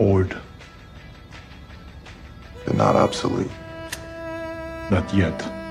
old. They're not obsolete. Not yet.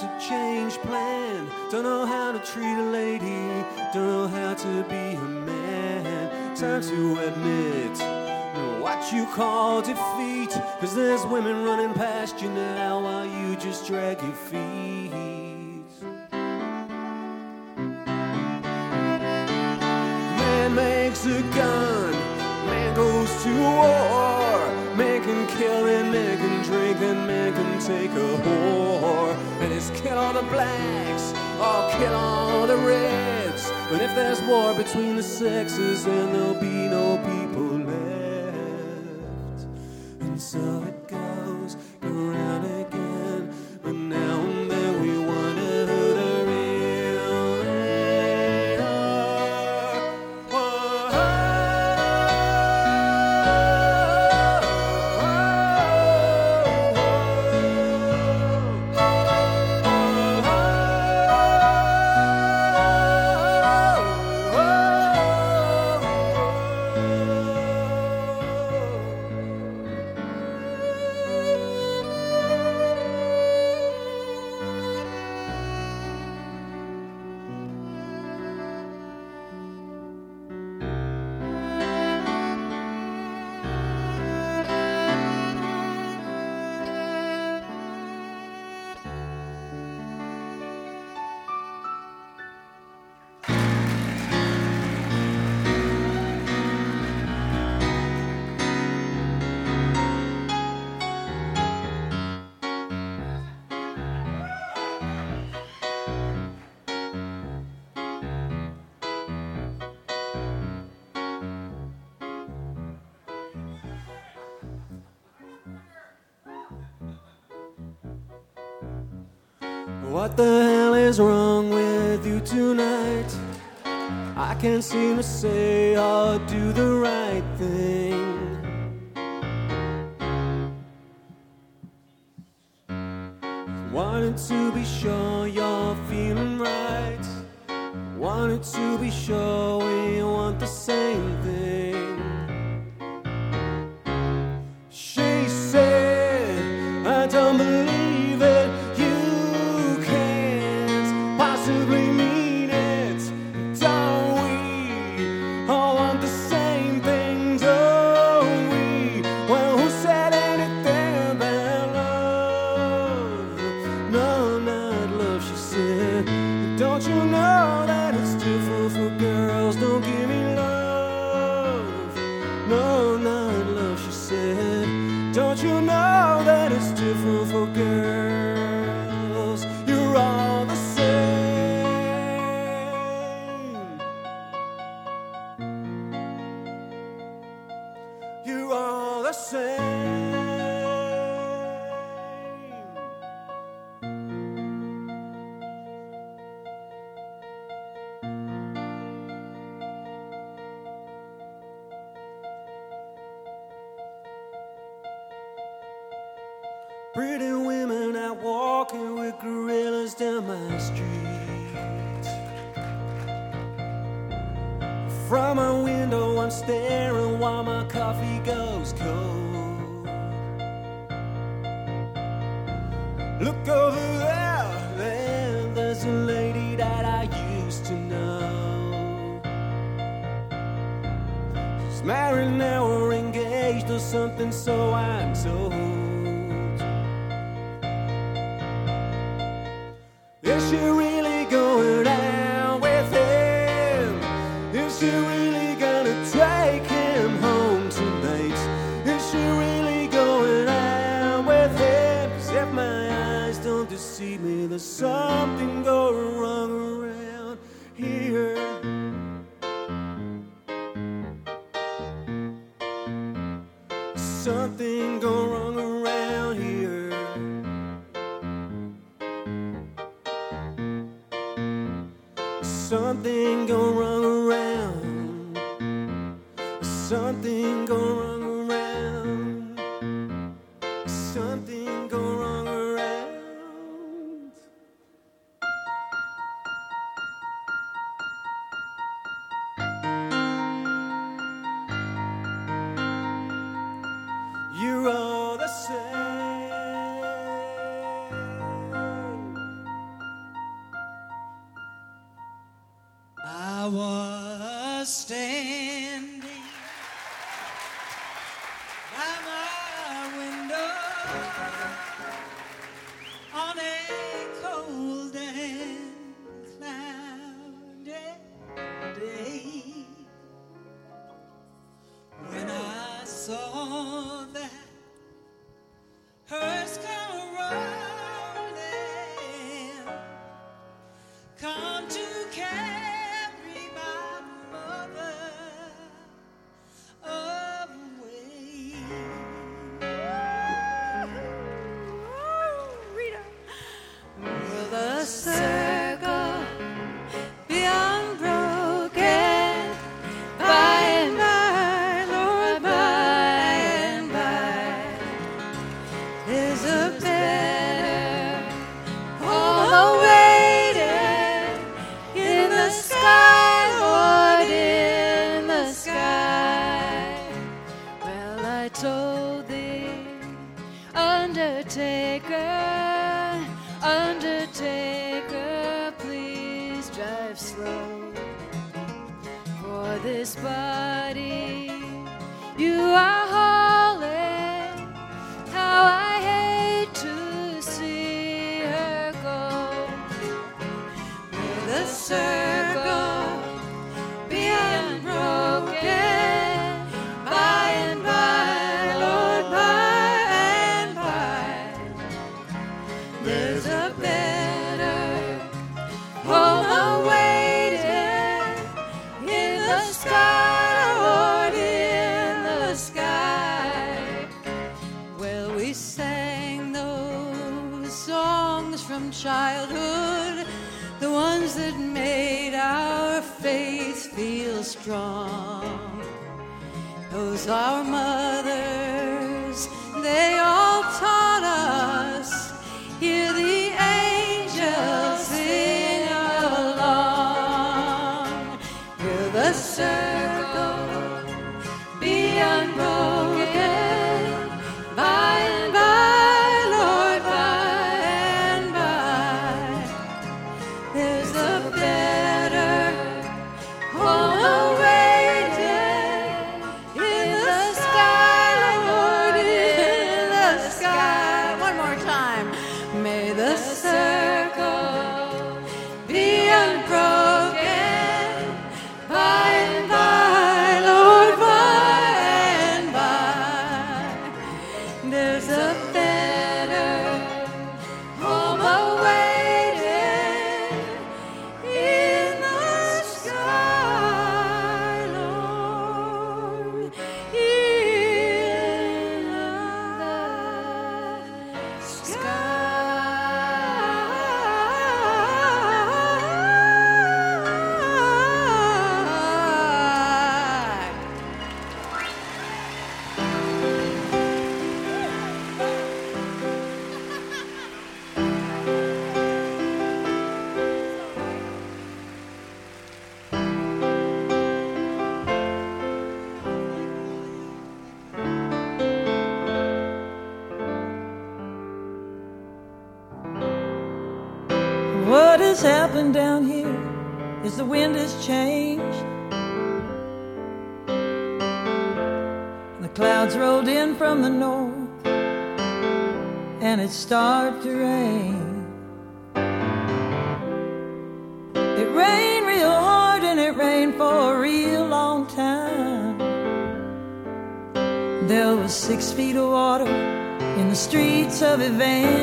to change plan. Don't know how to treat a lady. Don't know how to be a man. Time to admit what you call defeat. Cause there's women running past you now while you just drag your feet. Man makes a gun, man goes to war. kill all the blacks, or kill all the reds. But if there's war between the sexes, then there'll be no people left. And so Look over there, there, there's a lady that I used to know. She's married now or engaged or something, so I'm told. Is she really There's something going down here as the wind has changed. And the clouds rolled in from the north, and it started to rain. It rained real hard, and it rained for a real long time. There was six feet of water in the streets of Evan.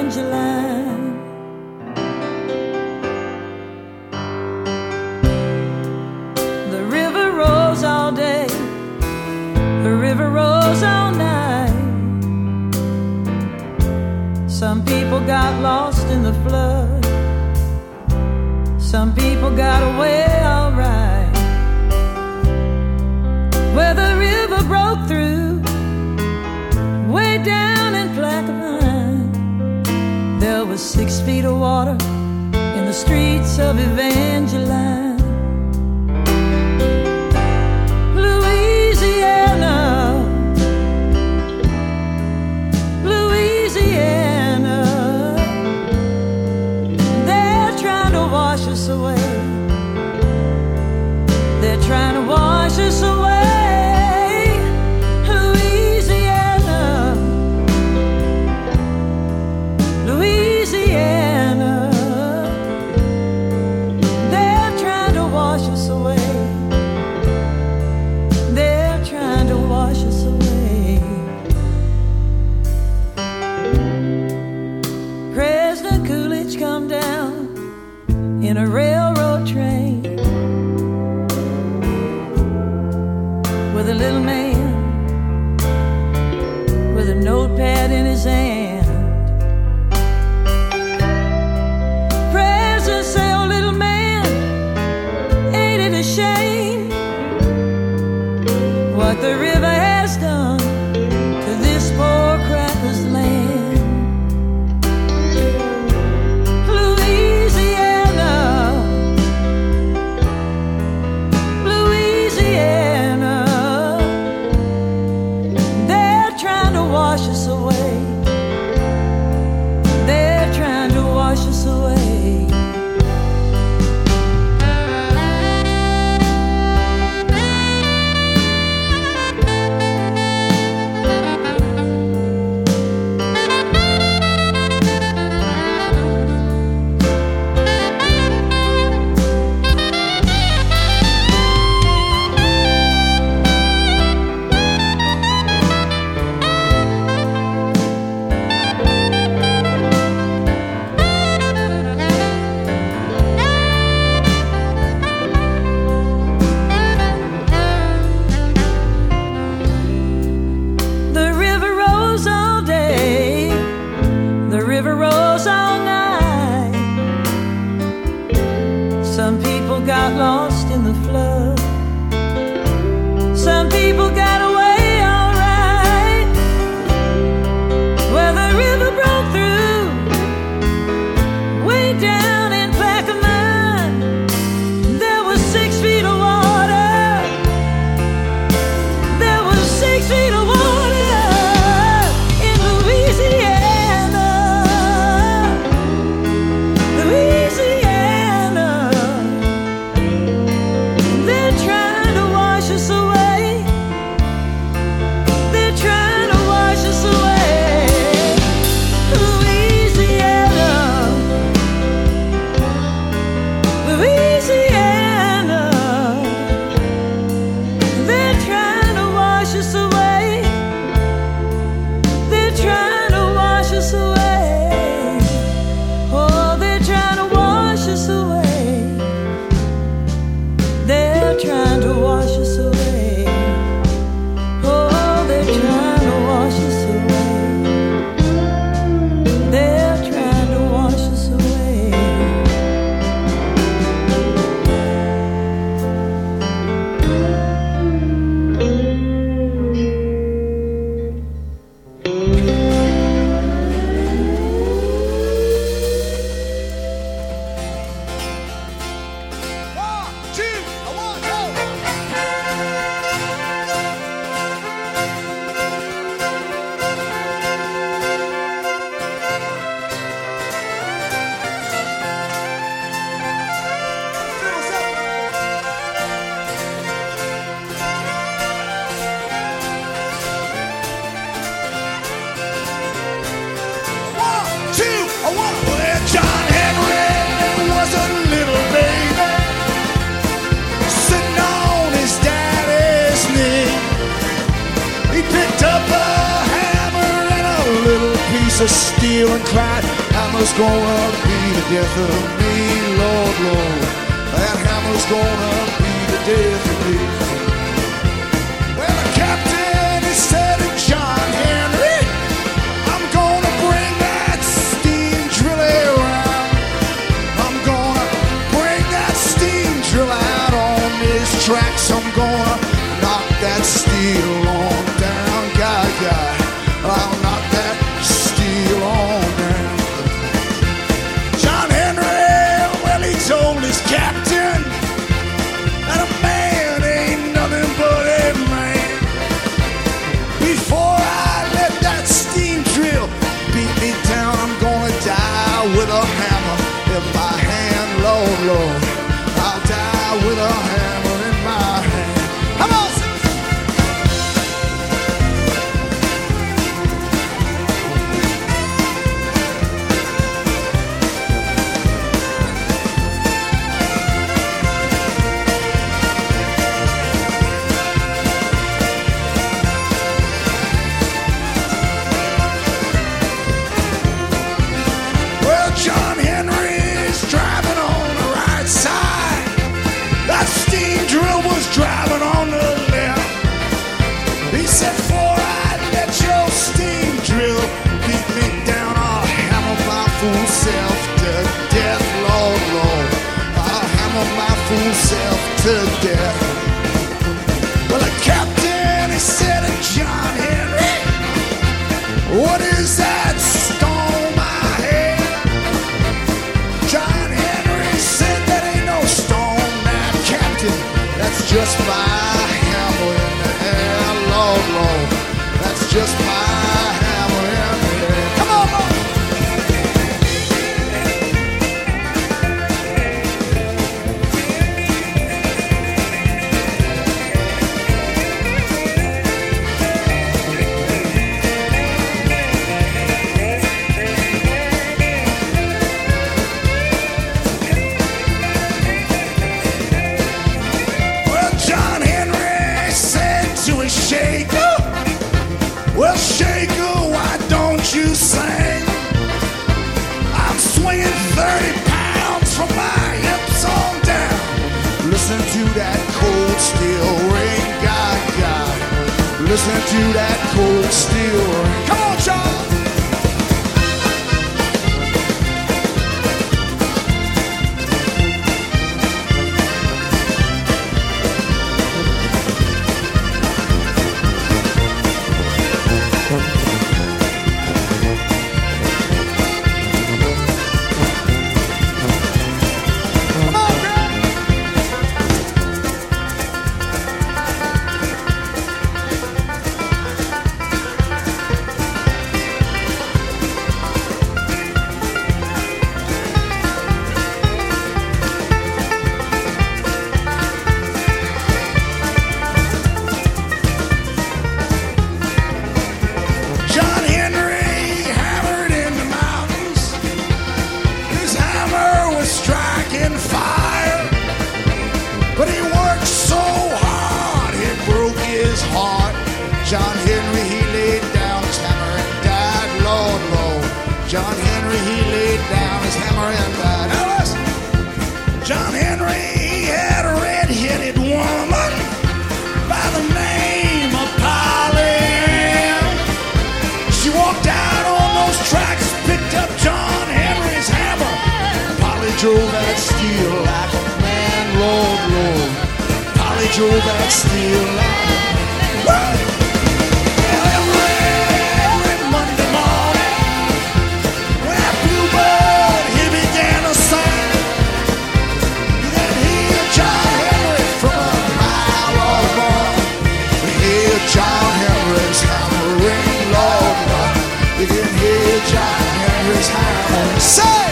Say.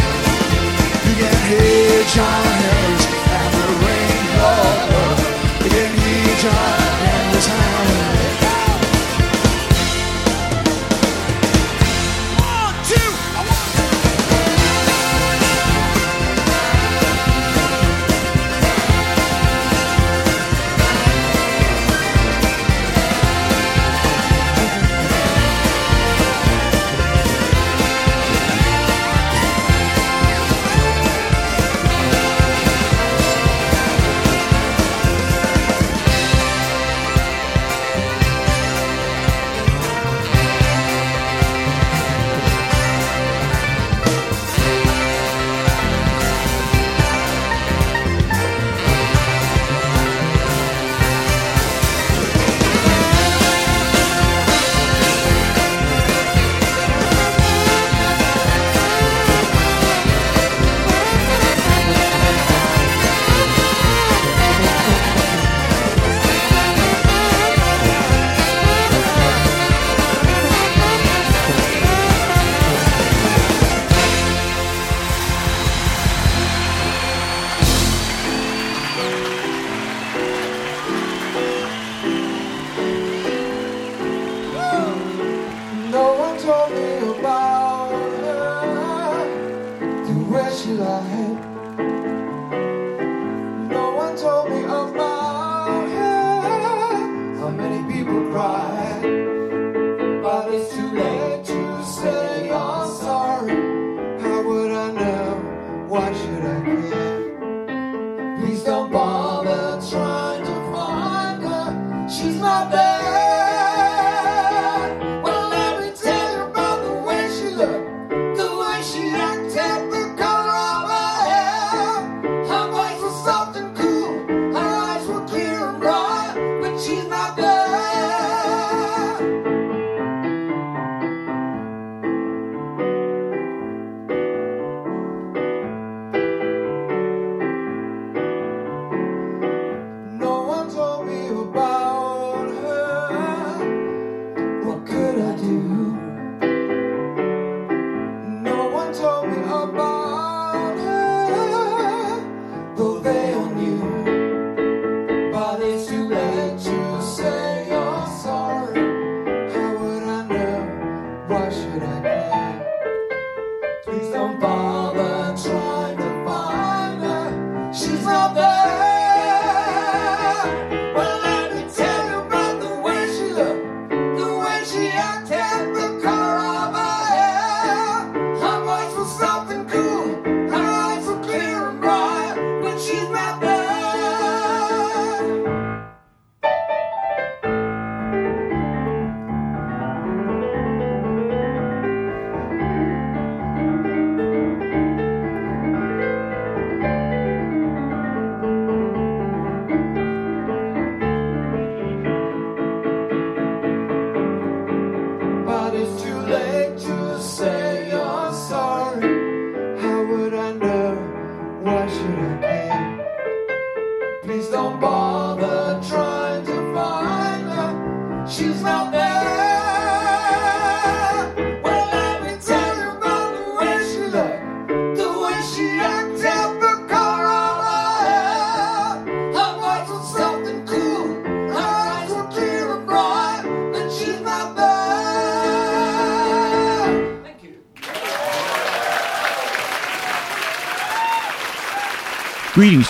You can John Henry's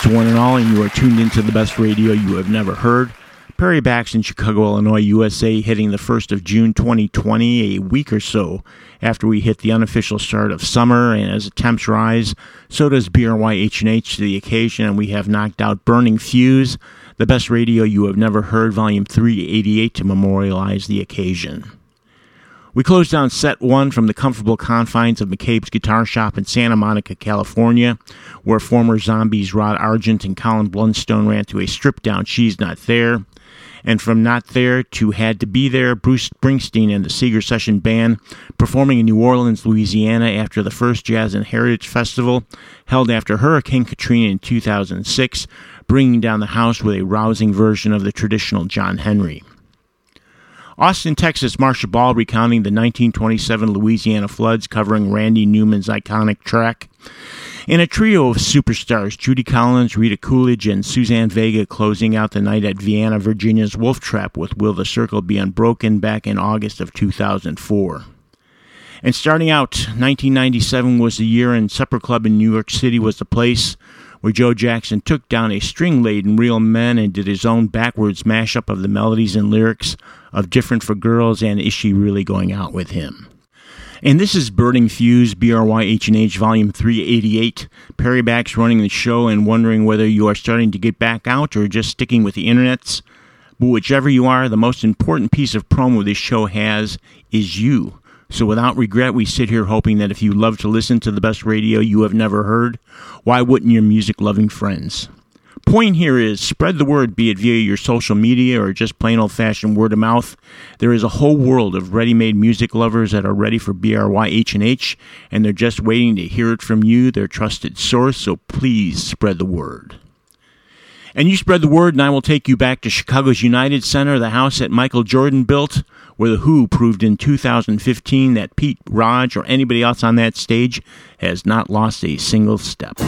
one and all, and you are tuned into the best radio you have never heard. Perry Backs in Chicago, Illinois, USA, hitting the 1st of June 2020, a week or so after we hit the unofficial start of summer. And as temps rise, so does BRYHNH to the occasion, and we have knocked out Burning Fuse, the best radio you have never heard, volume 388, to memorialize the occasion. We closed down set one from the comfortable confines of McCabe's Guitar Shop in Santa Monica, California, where former zombies Rod Argent and Colin Blunstone ran to a stripped down She's Not There. And from Not There to Had to Be There, Bruce Springsteen and the Seeger Session Band performing in New Orleans, Louisiana after the first Jazz and Heritage Festival held after Hurricane Katrina in 2006, bringing down the house with a rousing version of the traditional John Henry. Austin, Texas, Marcia Ball recounting the 1927 Louisiana floods, covering Randy Newman's iconic track. And a trio of superstars, Judy Collins, Rita Coolidge, and Suzanne Vega, closing out the night at Vienna, Virginia's Wolf Trap with Will the Circle Be Unbroken back in August of 2004. And starting out, 1997 was the year, and Supper Club in New York City was the place where Joe Jackson took down a string laden Real Men and did his own backwards mashup of the melodies and lyrics of Different for Girls and Is She Really Going Out with Him? And this is Burning Fuse, BRYHNH Volume 388. Perry Backs running the show and wondering whether you are starting to get back out or just sticking with the internets. But whichever you are, the most important piece of promo this show has is you. So without regret, we sit here hoping that if you love to listen to the best radio you have never heard, why wouldn't your music loving friends? Point here is spread the word, be it via your social media or just plain old fashioned word of mouth. There is a whole world of ready made music lovers that are ready for BRYHNH, and they're just waiting to hear it from you, their trusted source, so please spread the word. And you spread the word, and I will take you back to Chicago's United Center, the house that Michael Jordan built, where The Who proved in 2015 that Pete, Rog, or anybody else on that stage has not lost a single step.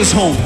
Us home.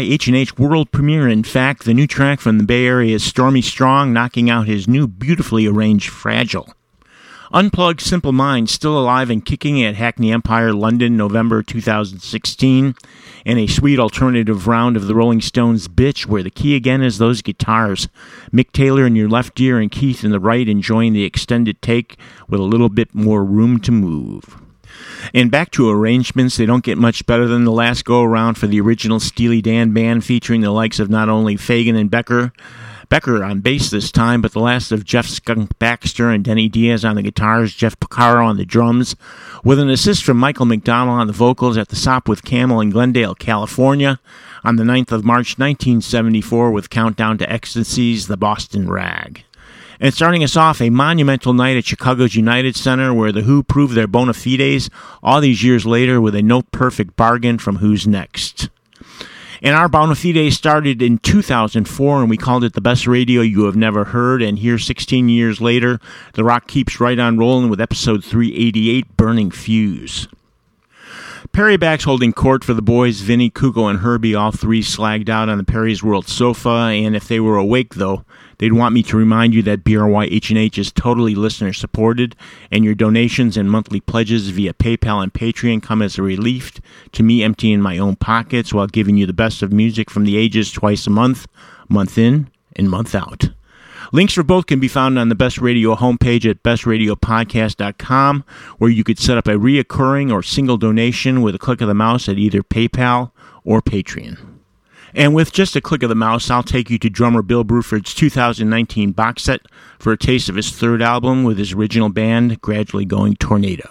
H&H world premiere. In fact, the new track from the Bay Area is Stormy Strong, knocking out his new beautifully arranged Fragile. Unplugged Simple Minds still alive and kicking at Hackney Empire, London, November 2016. And a sweet alternative round of the Rolling Stones' Bitch, where the key again is those guitars. Mick Taylor in your left ear and Keith in the right enjoying the extended take with a little bit more room to move. And back to arrangements, they don't get much better than the last go around for the original Steely Dan band featuring the likes of not only Fagen and Becker, Becker on bass this time, but the last of Jeff Skunk Baxter and Denny Dias on the guitars, Jeff Porcaro on the drums, with an assist from Michael McDonald on the vocals at the Sopwith Camel in Glendale, California, on the 9th of March 1974 with Countdown to Ecstasies, the Boston Rag. And starting us off, a monumental night at Chicago's United Center where The Who proved their bona fides all these years later with a no perfect bargain from Who's Next. And our bona fides started in 2004, and we called it the best radio you have never heard. And here, 16 years later, the rock keeps right on rolling with episode 388, Burning Fuse. Perry Back's holding court for the boys, Vinny, Kuko, and Herbie, all three slagged out on the Perry's World sofa, and if they were awake, though, They'd want me to remind you that BRYHNH is totally listener supported, and your donations and monthly pledges via PayPal and Patreon come as a relief to me emptying my own pockets while giving you the best of music from the ages twice a month, month in and month out. Links for both can be found on the Best Radio homepage at bestradiopodcast.com, where you could set up a reoccurring or single donation with a click of the mouse at either PayPal or Patreon. And with just a click of the mouse, I'll take you to drummer Bill Bruford's 2019 box set for a taste of his third album with his original band, Gradually Going Tornado.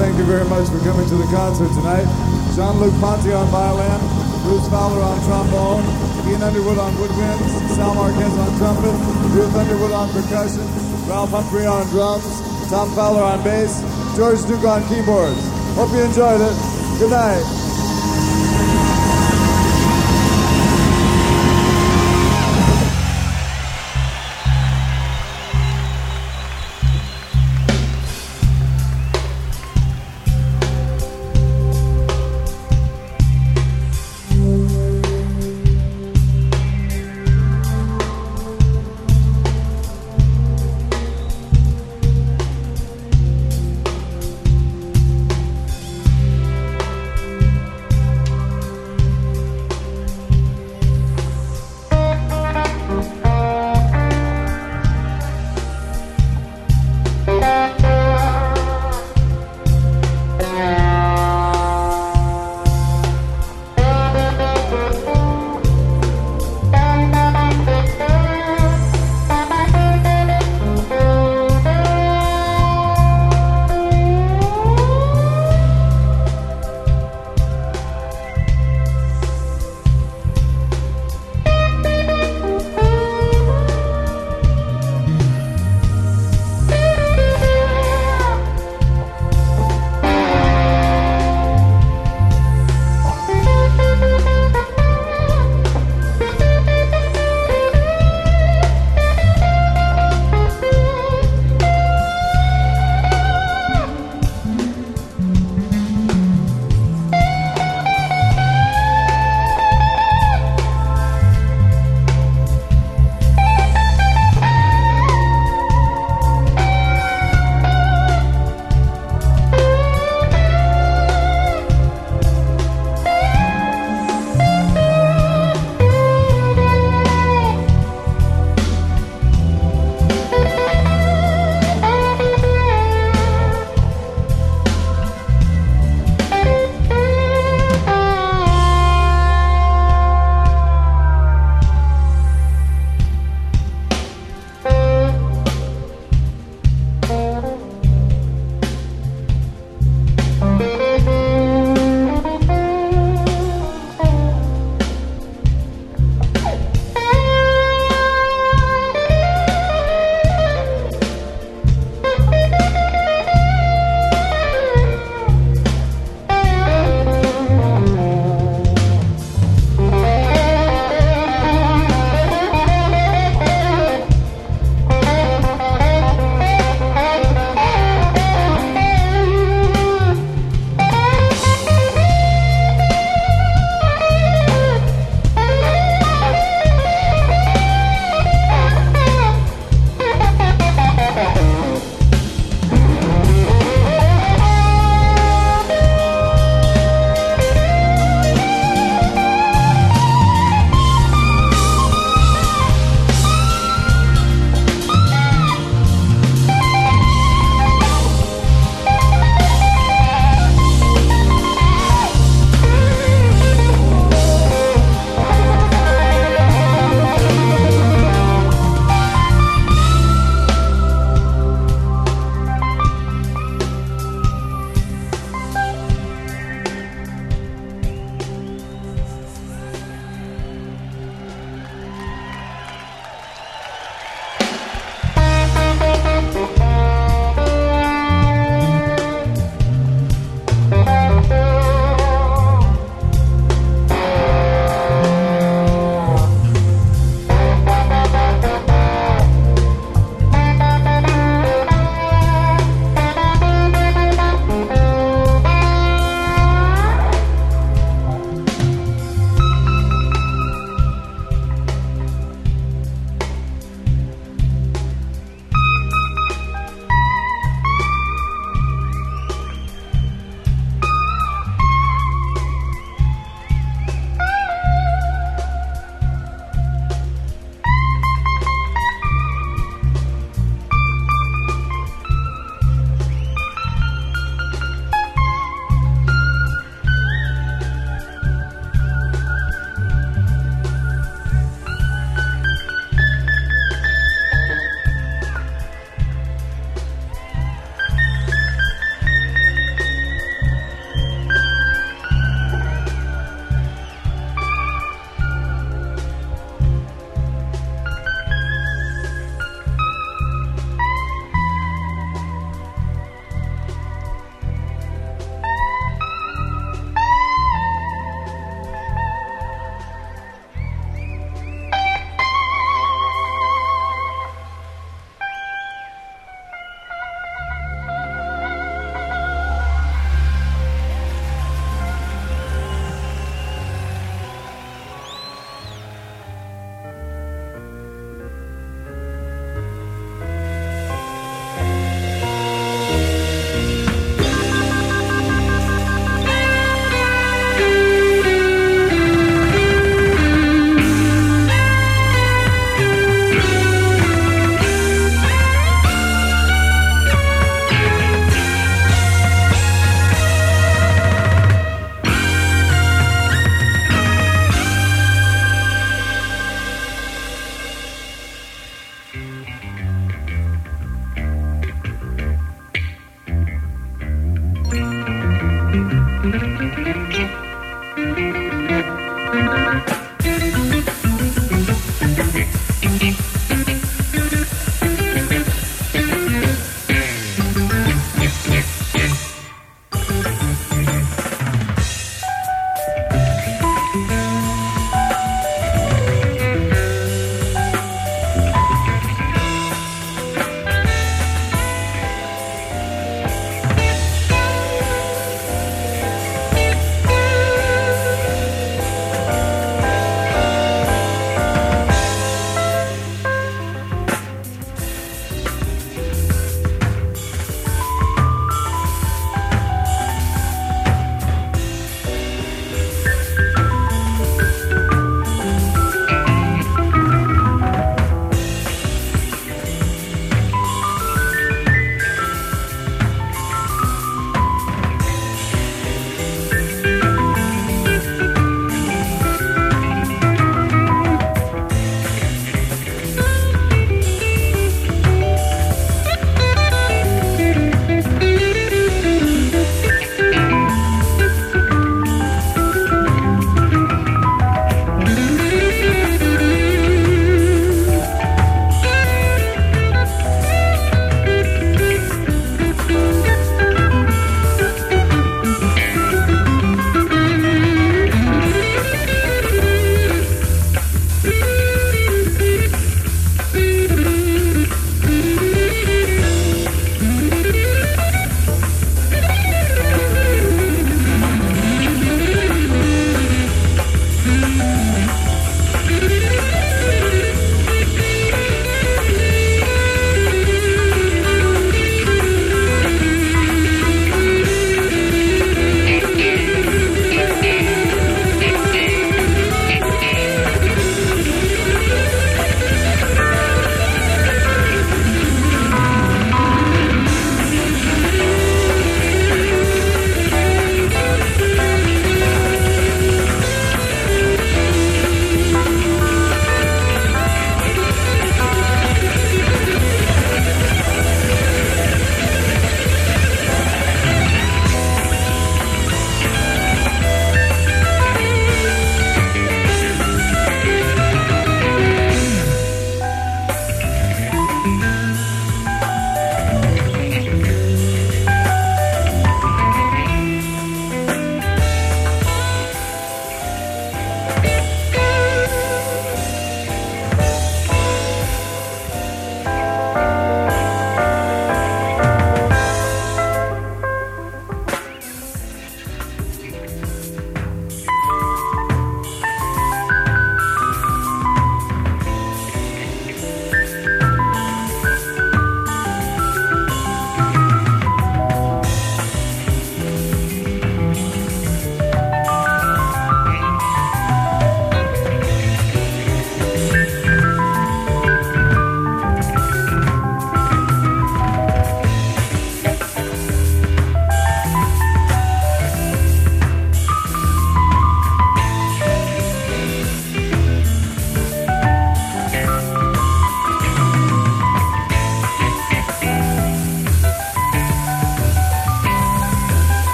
Thank you very much for coming to the concert tonight. Jean-Luc Ponty on violin, Bruce Fowler on trombone, Ian Underwood on woodwinds, Sal Marquez on trumpet, Ruth Underwood on percussion, Ralph Humphrey on drums, Tom Fowler on bass, George Duke on keyboards. Hope you enjoyed it. Good night.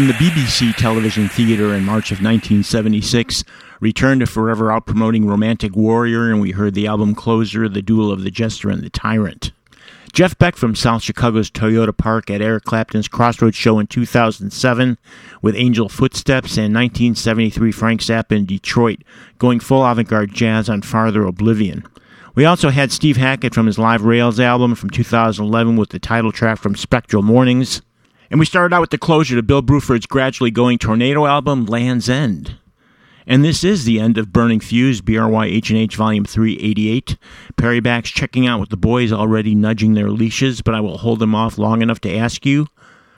From the BBC television theatre in March of 1976, Return to Forever out promoting Romantic Warrior, and we heard the album closer, The Duel of the Jester and the Tyrant. Jeff Beck from South Chicago's Toyota Park at Eric Clapton's Crossroads show in 2007 with Angel Footsteps and 1973 Frank Zappa in Detroit going full avant-garde jazz on Farther Oblivion. We also had Steve Hackett from his Live Rails album from 2011 with the title track from Spectral Mornings. And we started out with the closure to Bill Bruford's gradually going tornado album, Land's End. And this is the end of Burning Fuse, BRYHNH Volume 388. Perry Back's checking out with the boys already nudging their leashes, but I will hold them off long enough to ask you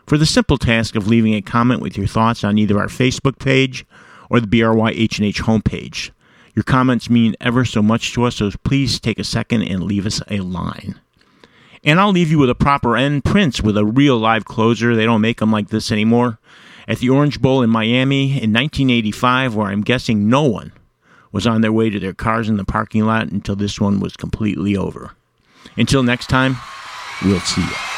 for the simple task of leaving a comment with your thoughts on either our Facebook page or the BRYHNH homepage. Your comments mean ever so much to us, so please take a second and leave us a line. And I'll leave you with a proper end. Prince with a real live closer. They don't make them like this anymore. At the Orange Bowl in Miami in 1985, where I'm guessing no one was on their way to their cars in the parking lot until this one was completely over. Until next time, we'll see you.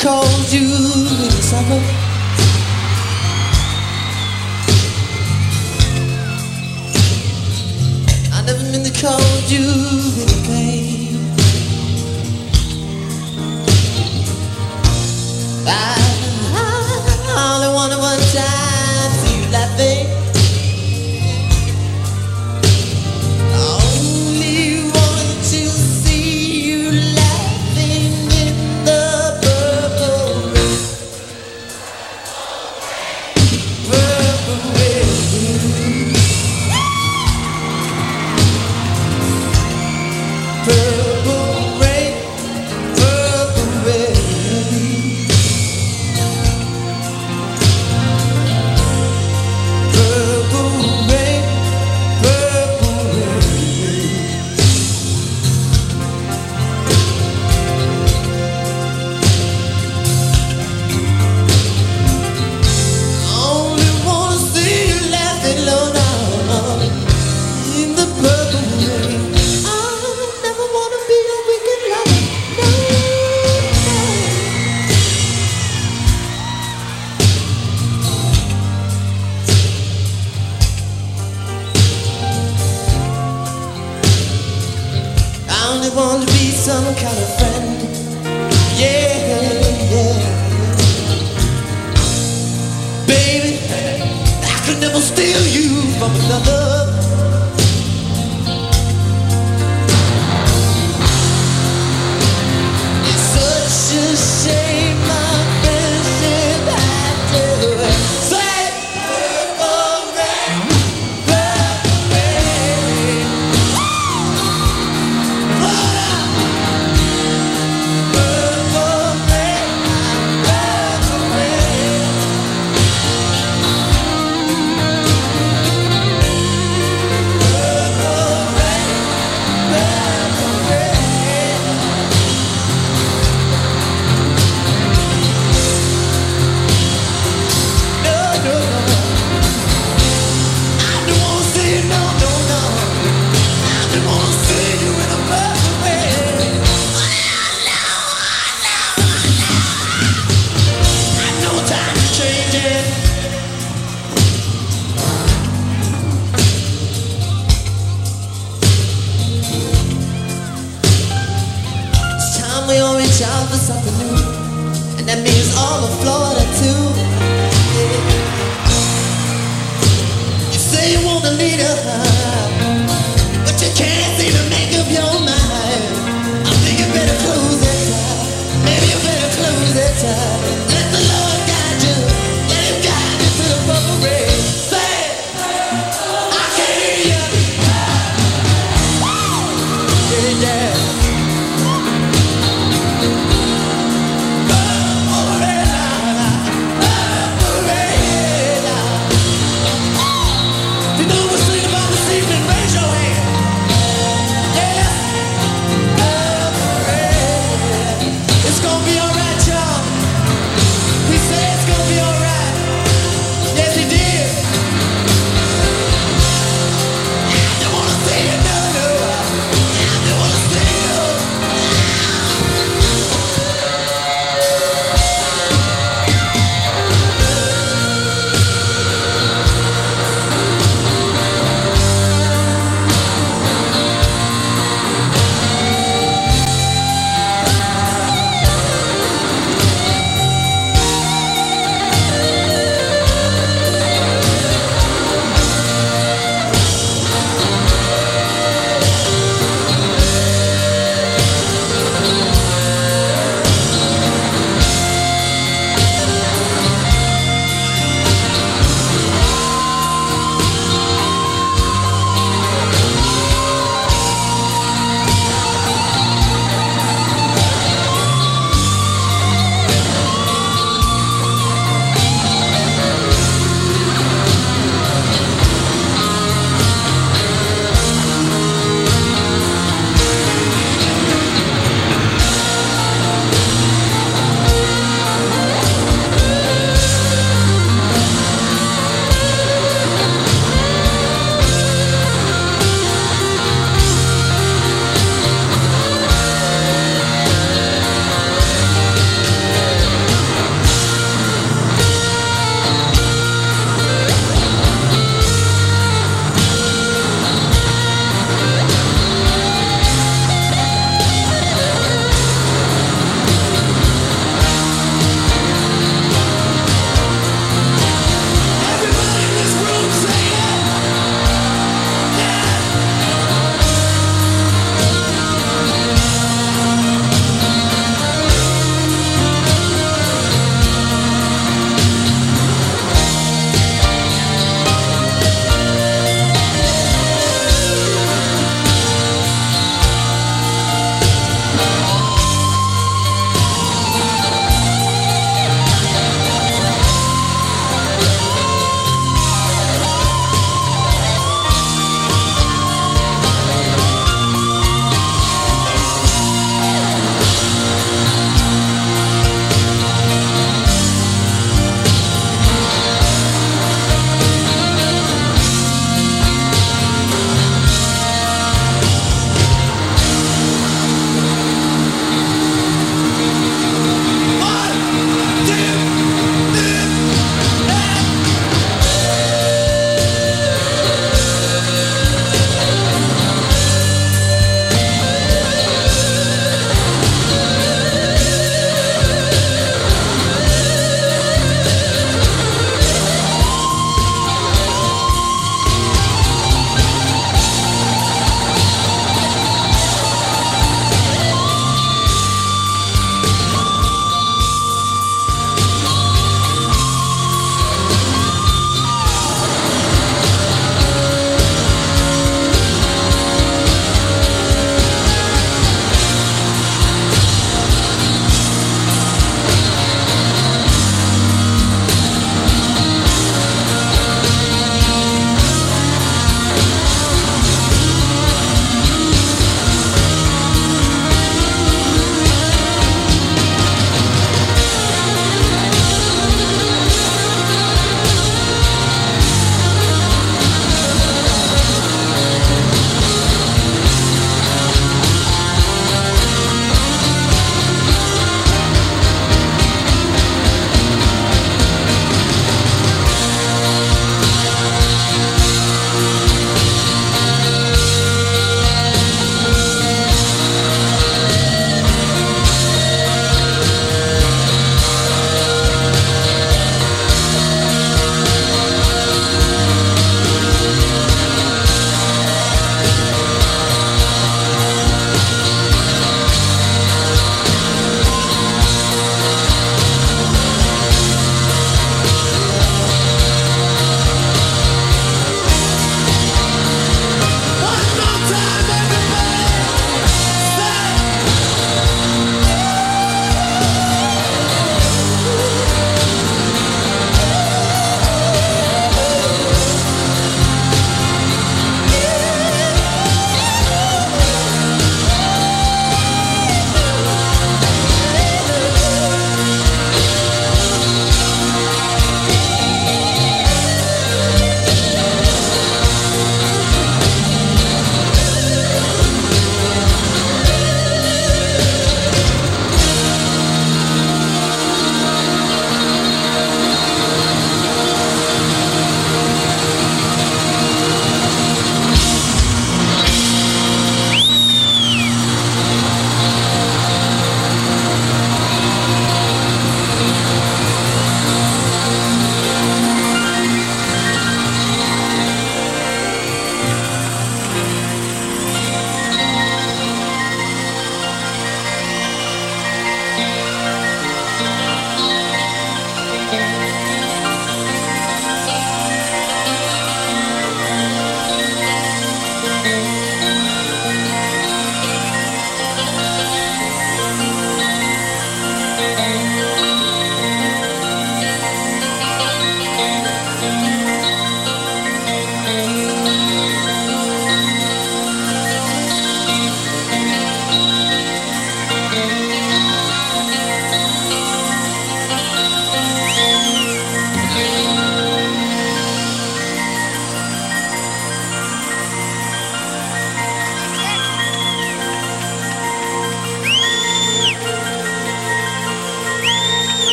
Cause you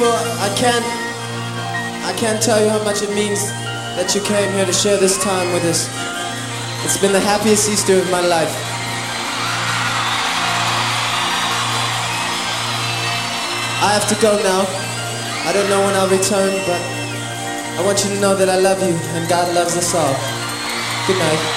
people, I can't I can't tell you how much it means that you came here to share this time with us. It's been the happiest Easter of my life. I have to go now. I don't know when I'll return, but I want you to know that I love you and God loves us all. Good night.